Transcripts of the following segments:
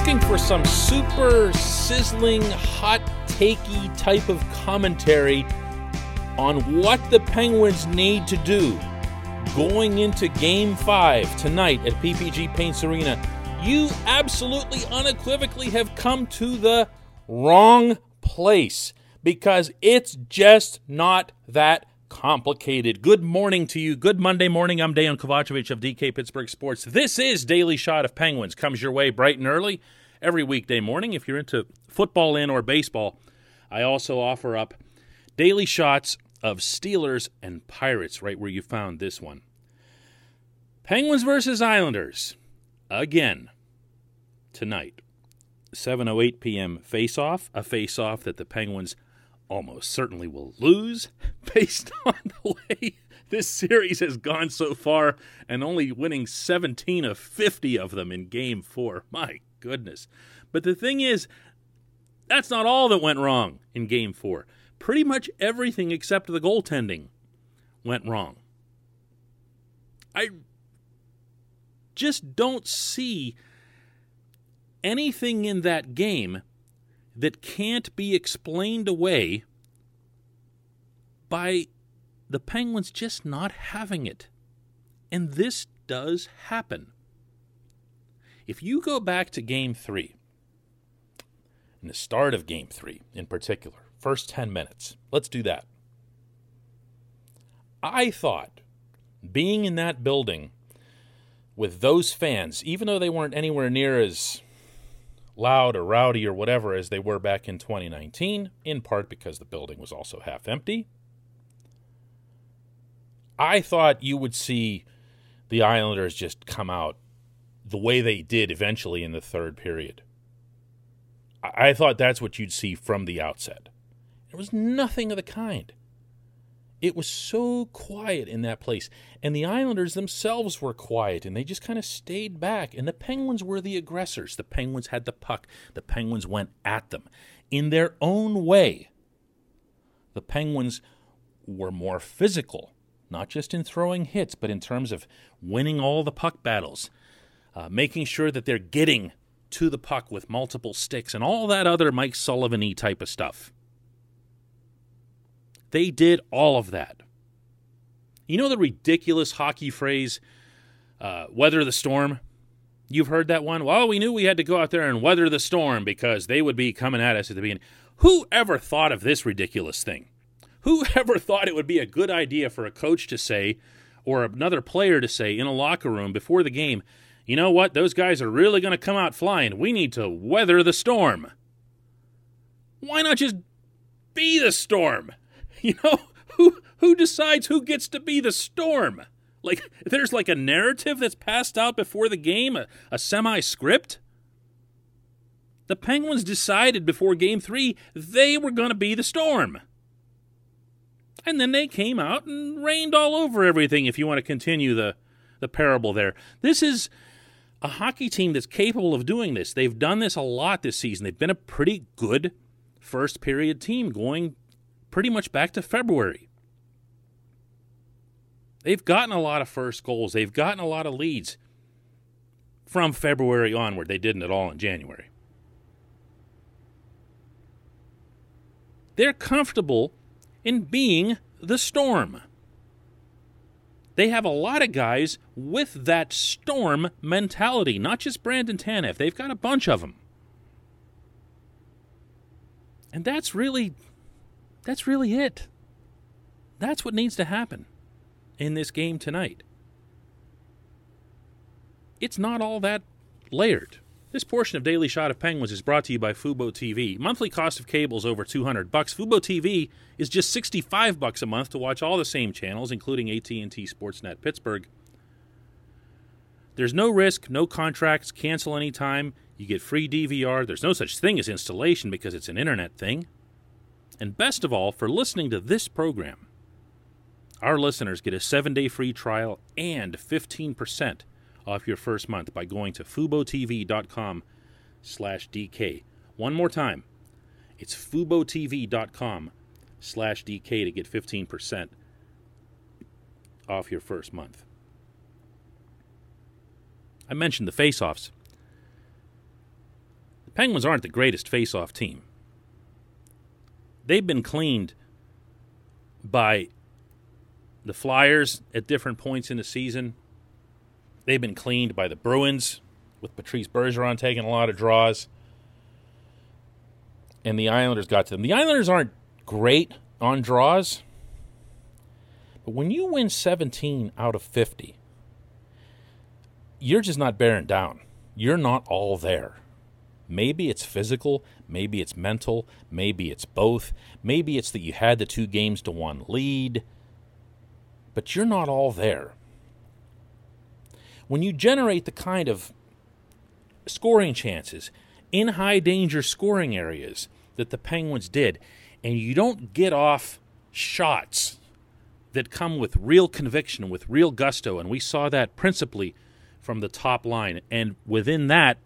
looking for some super sizzling, hot takey type of commentary on what the Penguins need to do going into game five tonight at PPG Paints Arena, you absolutely unequivocally have come to the wrong place because it's just not that complicated. Good morning to you. Good Monday morning. I'm Dejan Kovacevic of DK Pittsburgh Sports. This is Daily Shot of Penguins. Comes your way bright and early every weekday morning. If you're into football in or baseball, I also offer up daily shots of Steelers and Pirates, right where you found this one. Penguins versus Islanders again tonight. 7:08 p.m. face-off, a face-off that the Penguins almost certainly will lose based on the way this series has gone so far and only winning 17 of 50 of them in game 4. My goodness. But the thing is that's not all that went wrong in game 4 pretty much everything except the goaltending went wrong. I just don't see anything in that game that can't be explained away by the Penguins just not having it. And this does happen. If you go back to game three, in the start of game three in particular, first 10 minutes. Let's do that. I thought being in that building with those fans, even though they weren't anywhere near as loud or rowdy or whatever as they were back in 2019, in part because the building was also half empty, I thought you would see the Islanders just come out the way they did eventually in the third period. I thought that's what you'd see from the outset. There was nothing of the kind. It was so quiet in that place. And the Islanders themselves were quiet and they just kind of stayed back. And the Penguins were the aggressors. The Penguins had the puck. The Penguins went at them in their own way. The Penguins were more physical, not just in throwing hits, but in terms of winning all the puck battles, uh, making sure that they're getting to the puck with multiple sticks and all that other Mike Sullivan y type of stuff. They did all of that. You know the ridiculous hockey phrase, uh, weather the storm? You've heard that one? Well, we knew we had to go out there and weather the storm because they would be coming at us at the beginning. Who ever thought of this ridiculous thing? Who ever thought it would be a good idea for a coach to say, or another player to say in a locker room before the game, you know what? Those guys are really going to come out flying. We need to weather the storm. Why not just be the storm? You know, who who decides who gets to be the storm? Like there's like a narrative that's passed out before the game, a, a semi script. The Penguins decided before game 3 they were going to be the storm. And then they came out and rained all over everything if you want to continue the the parable there. This is a hockey team that's capable of doing this. They've done this a lot this season. They've been a pretty good first period team going pretty much back to February. They've gotten a lot of first goals, they've gotten a lot of leads from February onward. They didn't at all in January. They're comfortable in being the storm. They have a lot of guys with that storm mentality, not just Brandon Tanev. They've got a bunch of them. And that's really that's really it. That's what needs to happen in this game tonight. It's not all that layered. This portion of Daily Shot of Penguins is brought to you by Fubo TV. Monthly cost of cable is over 200 bucks. Fubo TV is just 65 bucks a month to watch all the same channels including AT&T Sportsnet Pittsburgh. There's no risk, no contracts, cancel anytime. You get free DVR. There's no such thing as installation because it's an internet thing. And best of all, for listening to this program, our listeners get a seven day free trial and 15% off your first month by going to FuboTV.com slash DK. One more time, it's FuboTV.com slash DK to get 15% off your first month. I mentioned the face offs. The Penguins aren't the greatest face-off team. They've been cleaned by the Flyers at different points in the season. They've been cleaned by the Bruins with Patrice Bergeron taking a lot of draws. And the Islanders got to them. The Islanders aren't great on draws, but when you win 17 out of 50, you're just not bearing down. You're not all there. Maybe it's physical, maybe it's mental, maybe it's both. Maybe it's that you had the two games to one lead, but you're not all there. When you generate the kind of scoring chances in high danger scoring areas that the Penguins did, and you don't get off shots that come with real conviction, with real gusto, and we saw that principally from the top line. And within that,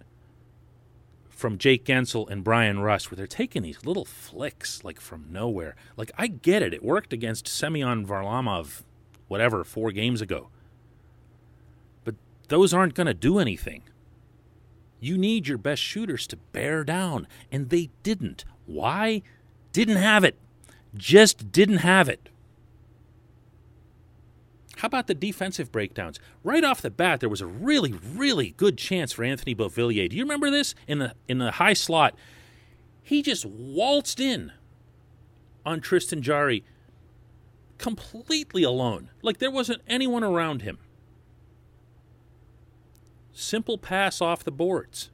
from Jake Guentzel and Bryan Rust, where they're taking these little flicks like from nowhere. Like I get it; it worked against Semyon Varlamov, whatever, four games ago. Those aren't going to do anything. You need your best shooters to bear down, and they didn't. Why? Didn't have it. Just didn't have it. How about the defensive breakdowns? Right off the bat, there was a really, really good chance for Anthony Beauvillier. Do you remember this in the in the high slot? He just waltzed in on Tristan Jarry completely alone, like there wasn't anyone around him. Simple pass off the boards.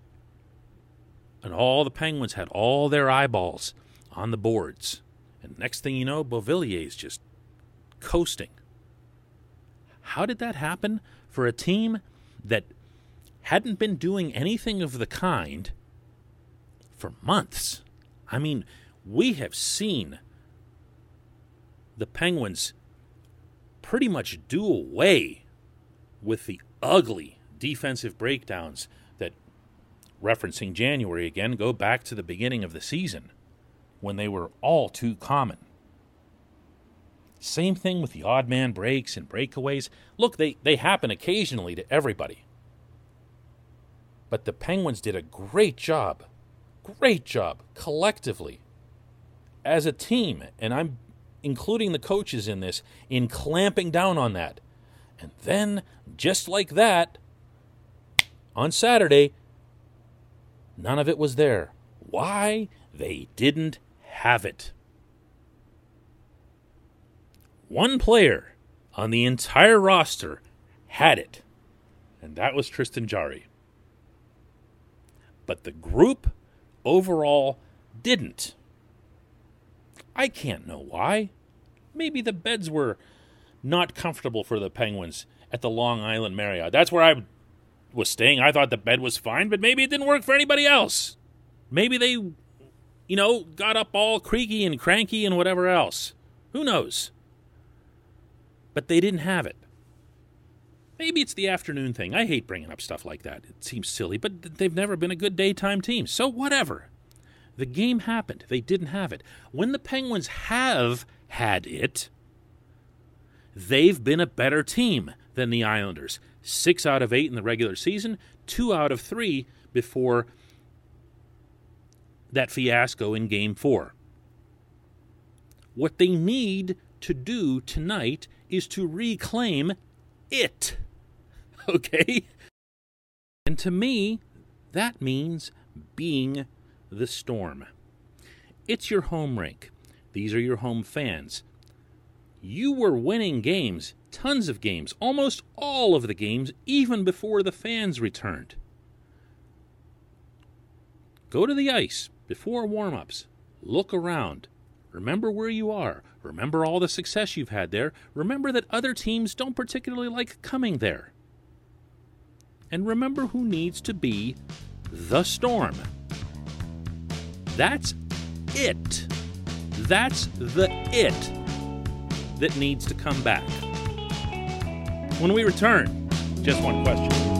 And all the Penguins had all their eyeballs on the boards. And next thing you know, Beauvillier's just coasting. How did that happen for a team that hadn't been doing anything of the kind for months? I mean, we have seen the Penguins pretty much do away with the ugly defensive breakdowns that, referencing January again, go back to the beginning of the season when they were all too common. Same thing with the odd man breaks and breakaways. Look, they, they happen occasionally to everybody. But the Penguins did a great job, great job collectively as a team, and I'm including the coaches in this, in clamping down on that. And then, just like that, on Saturday, none of it was there. Why? They didn't have it. One player on the entire roster had it, and that was Tristan Jarry. But the group overall didn't. I can't know why. Maybe the beds were not comfortable for the Penguins at the Long Island Marriott. That's where I was staying. I thought the bed was fine, but maybe it didn't work for anybody else. Maybe they, you know, got up all creaky and cranky and whatever else. Who knows? But they didn't have it. Maybe it's the afternoon thing. I hate bringing up stuff like that. It seems silly, but they've never been a good daytime team. So whatever. The game happened. They didn't have it. When the Penguins have had it, they've been a better team than the Islanders. Six out of eight in the regular season, two out of three before that fiasco in game four. What they need to do tonight is to reclaim it. Okay? And to me, that means being the storm. It's your home rink. These are your home fans. You were winning games, tons of games, almost all of the games, even before the fans returned. Go to the ice before warm ups. Look around. Remember where you are. Remember all the success you've had there. Remember that other teams don't particularly like coming there. And remember who needs to be the storm. That's it. That's the it that needs to come back. When we return, just one question.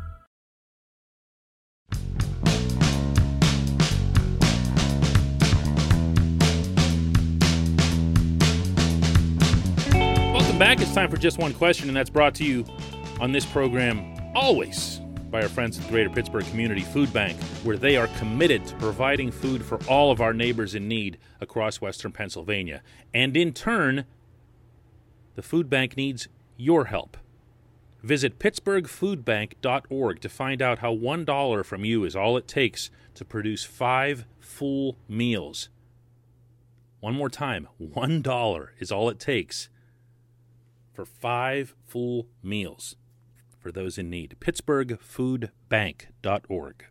Back. It's time for just one question, and that's brought to you on this program always by our friends at the Greater Pittsburgh Community Food Bank, where they are committed to providing food for all of our neighbors in need across western Pennsylvania. And in turn, the food bank needs your help. Visit pittsburghfoodbank.org to find out how $1 from you is all it takes to produce five full meals. One more time, $1 is all it takes for five full meals for those in need. PittsburghFoodBank.org.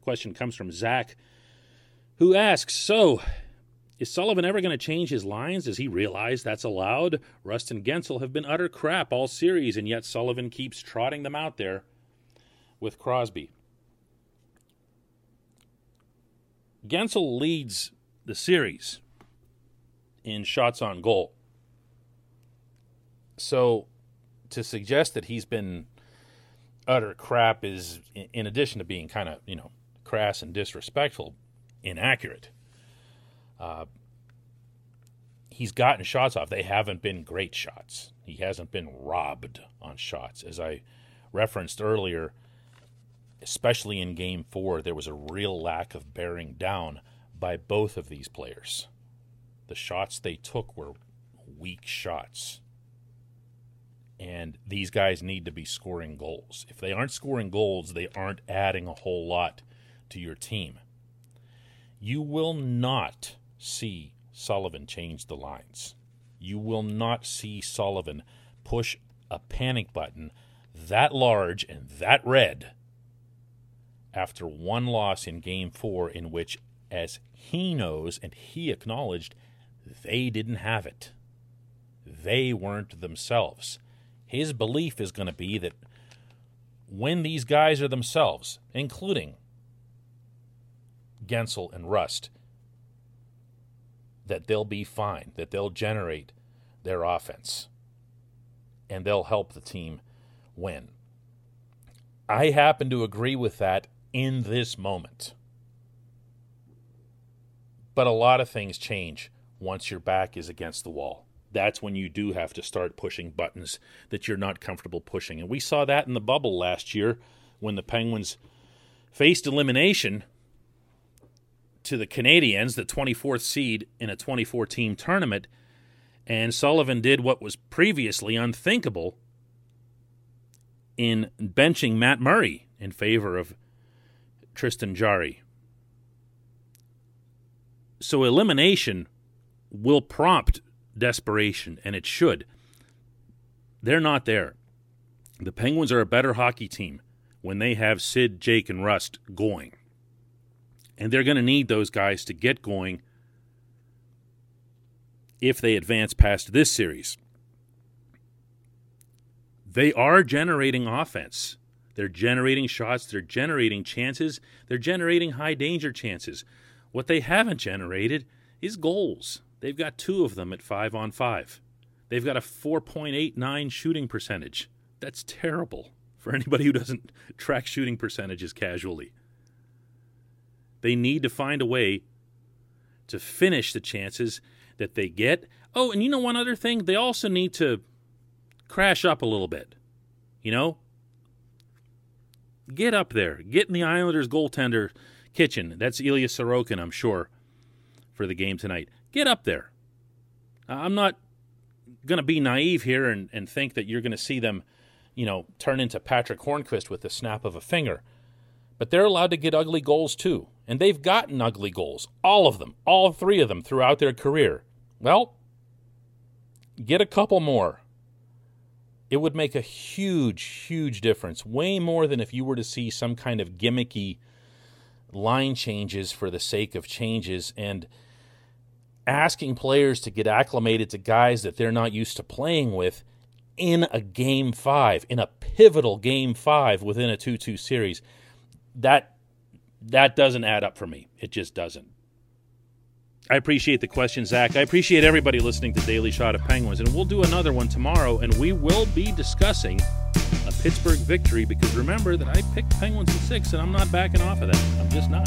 Question comes from Zach, who asks So, is Sullivan ever going to change his lines? Does he realize that's allowed? Rust and Guentzel have been utter crap all series, and yet Sullivan keeps trotting them out there with Crosby. Guentzel leads the series in shots on goal. So to suggest that he's been utter crap is, in addition to being kind of, you know, crass and disrespectful, inaccurate. Uh, he's gotten shots off. They haven't been great shots. He hasn't been robbed on shots. As I referenced earlier, especially in game four, there was a real lack of bearing down by both of these players. The shots they took were weak shots and these guys need to be scoring goals. If they aren't scoring goals, they aren't adding a whole lot to your team. You will not see Sullivan change the lines. You will not see Sullivan push a panic button that large and that red after one loss in game four, in which, as he knows and he acknowledged, they didn't have it. They weren't themselves his belief is going to be that when these guys are themselves, including Guentzel and Rust, that they'll be fine, that they'll generate their offense, and they'll help the team win. I happen to agree with that in this moment. But a lot of things change once your back is against the wall that's when you do have to start pushing buttons that you're not comfortable pushing. And we saw that in the bubble last year when the Penguins faced elimination to the Canadiens, the 24th seed in a 24 team tournament. And Sullivan did what was previously unthinkable in benching Matt Murray in favor of Tristan Jarry. So elimination will prompt desperation, and it should. They're not there. The Penguins are a better hockey team when they have Sid, Jake, and Rust going. And they're going to need those guys to get going if they advance past this series. They are generating offense. They're generating shots, they're generating chances, they're generating high danger chances. What they haven't generated is goals. They've got two of them at five on five. They've got a 4.89 shooting percentage. That's terrible for anybody who doesn't track shooting percentages casually. They need to find a way to finish the chances that they get. Oh, and you know one other thing? They also need to crash up a little bit. You know? Get up there. Get in the Islanders goaltender kitchen. That's Ilya Sorokin, I'm sure, for the game tonight. Get up there. I'm not going to be naive here and, and think that you're going to see them, you know, turn into Patrick Hornqvist with the snap of a finger. But they're allowed to get ugly goals too. And they've gotten ugly goals. All of them. All three of them throughout their career. Well, get a couple more. It would make a huge, huge difference. Way more than if you were to see some kind of gimmicky line changes for the sake of changes and asking players to get acclimated to guys that they're not used to playing with in a game five, in a pivotal game five within a 2 2 series. That that doesn't add up for me. It just doesn't. I appreciate the question, Zach. I appreciate everybody listening to Daily Shot of Penguins, and we'll do another one tomorrow, and we will be discussing a Pittsburgh victory because remember that I picked Penguins in six, and I'm not backing off of that. I'm just not.